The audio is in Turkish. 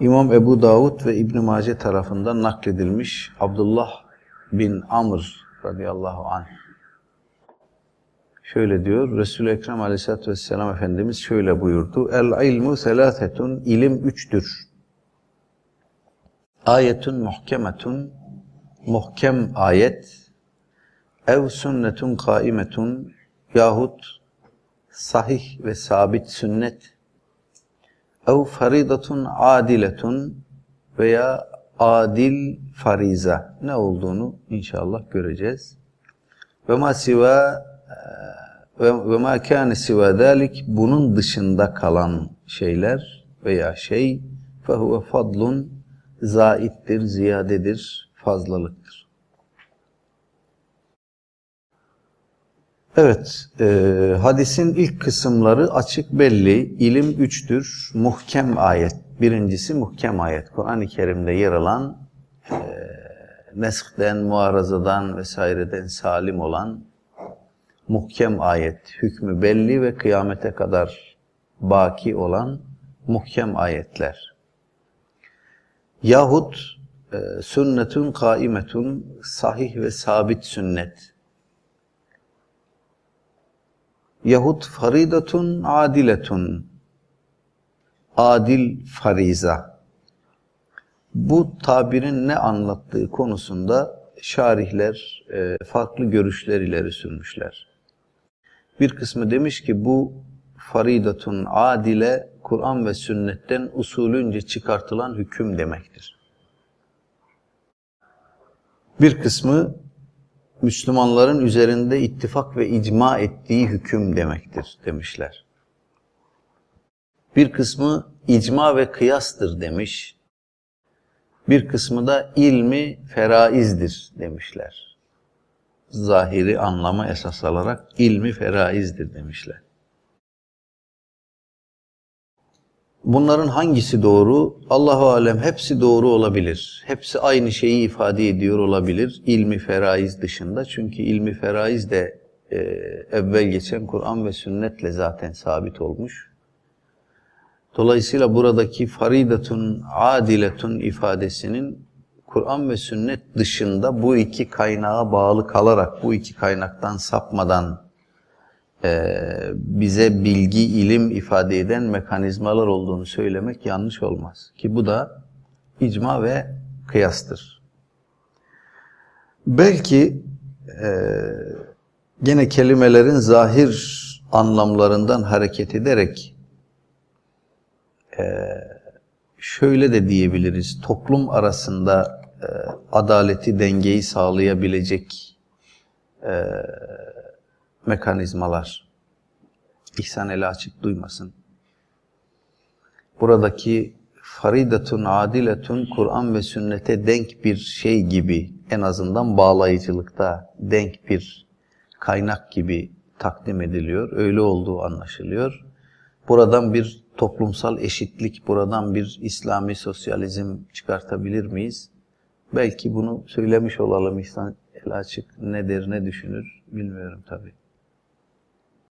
İmam Ebu Davud ve İbn Mace tarafından nakledilmiş Abdullah bin Amr radıyallahu anh şöyle diyor. Resul-i Ekrem aleyhissalatü vesselam Efendimiz şöyle buyurdu. El ilmu selâfetun ilim üçtür. Ayetun muhkemetun muhkem ayet ev sünnetun kaimetun yahut sahih ve sabit sünnet ev faridatun adiletun veya adil fariza ne olduğunu inşallah göreceğiz. Ve ma siva ve, ve ma kâne siva dâlik bunun dışında kalan şeyler veya şey fehuve fadlun zaittir, ziyadedir, fazlalıktır. Evet, e, hadisin ilk kısımları açık belli. İlim üçtür, muhkem ayet. Birincisi muhkem ayet. Kur'an-ı Kerim'de yer alan, e, neskden, muarazadan vesaireden salim olan muhkem ayet. Hükmü belli ve kıyamete kadar baki olan muhkem ayetler. Yahut e, sünnetun kaimetun sahih ve sabit sünnet. Yahut faridatun adiletun adil fariza. Bu tabirin ne anlattığı konusunda şarihler e, farklı görüşler ileri sürmüşler. Bir kısmı demiş ki bu faridatun adile Kur'an ve sünnetten usulünce çıkartılan hüküm demektir. Bir kısmı Müslümanların üzerinde ittifak ve icma ettiği hüküm demektir demişler. Bir kısmı icma ve kıyastır demiş. Bir kısmı da ilmi feraizdir demişler. Zahiri anlama esas alarak ilmi feraizdir demişler. Bunların hangisi doğru? Allahu alem hepsi doğru olabilir. Hepsi aynı şeyi ifade ediyor olabilir. İlmi feraiz dışında. Çünkü ilmi feraiz de e, evvel geçen Kur'an ve sünnetle zaten sabit olmuş. Dolayısıyla buradaki faridatun adiletun ifadesinin Kur'an ve sünnet dışında bu iki kaynağa bağlı kalarak, bu iki kaynaktan sapmadan bize bilgi, ilim ifade eden mekanizmalar olduğunu söylemek yanlış olmaz. Ki bu da icma ve kıyastır. Belki e, gene kelimelerin zahir anlamlarından hareket ederek e, şöyle de diyebiliriz. Toplum arasında e, adaleti, dengeyi sağlayabilecek e, mekanizmalar. İhsan ele açık duymasın. Buradaki faridatun adiletun Kur'an ve sünnete denk bir şey gibi en azından bağlayıcılıkta denk bir kaynak gibi takdim ediliyor. Öyle olduğu anlaşılıyor. Buradan bir toplumsal eşitlik, buradan bir İslami sosyalizm çıkartabilir miyiz? Belki bunu söylemiş olalım İhsan el açık ne der ne düşünür bilmiyorum tabii.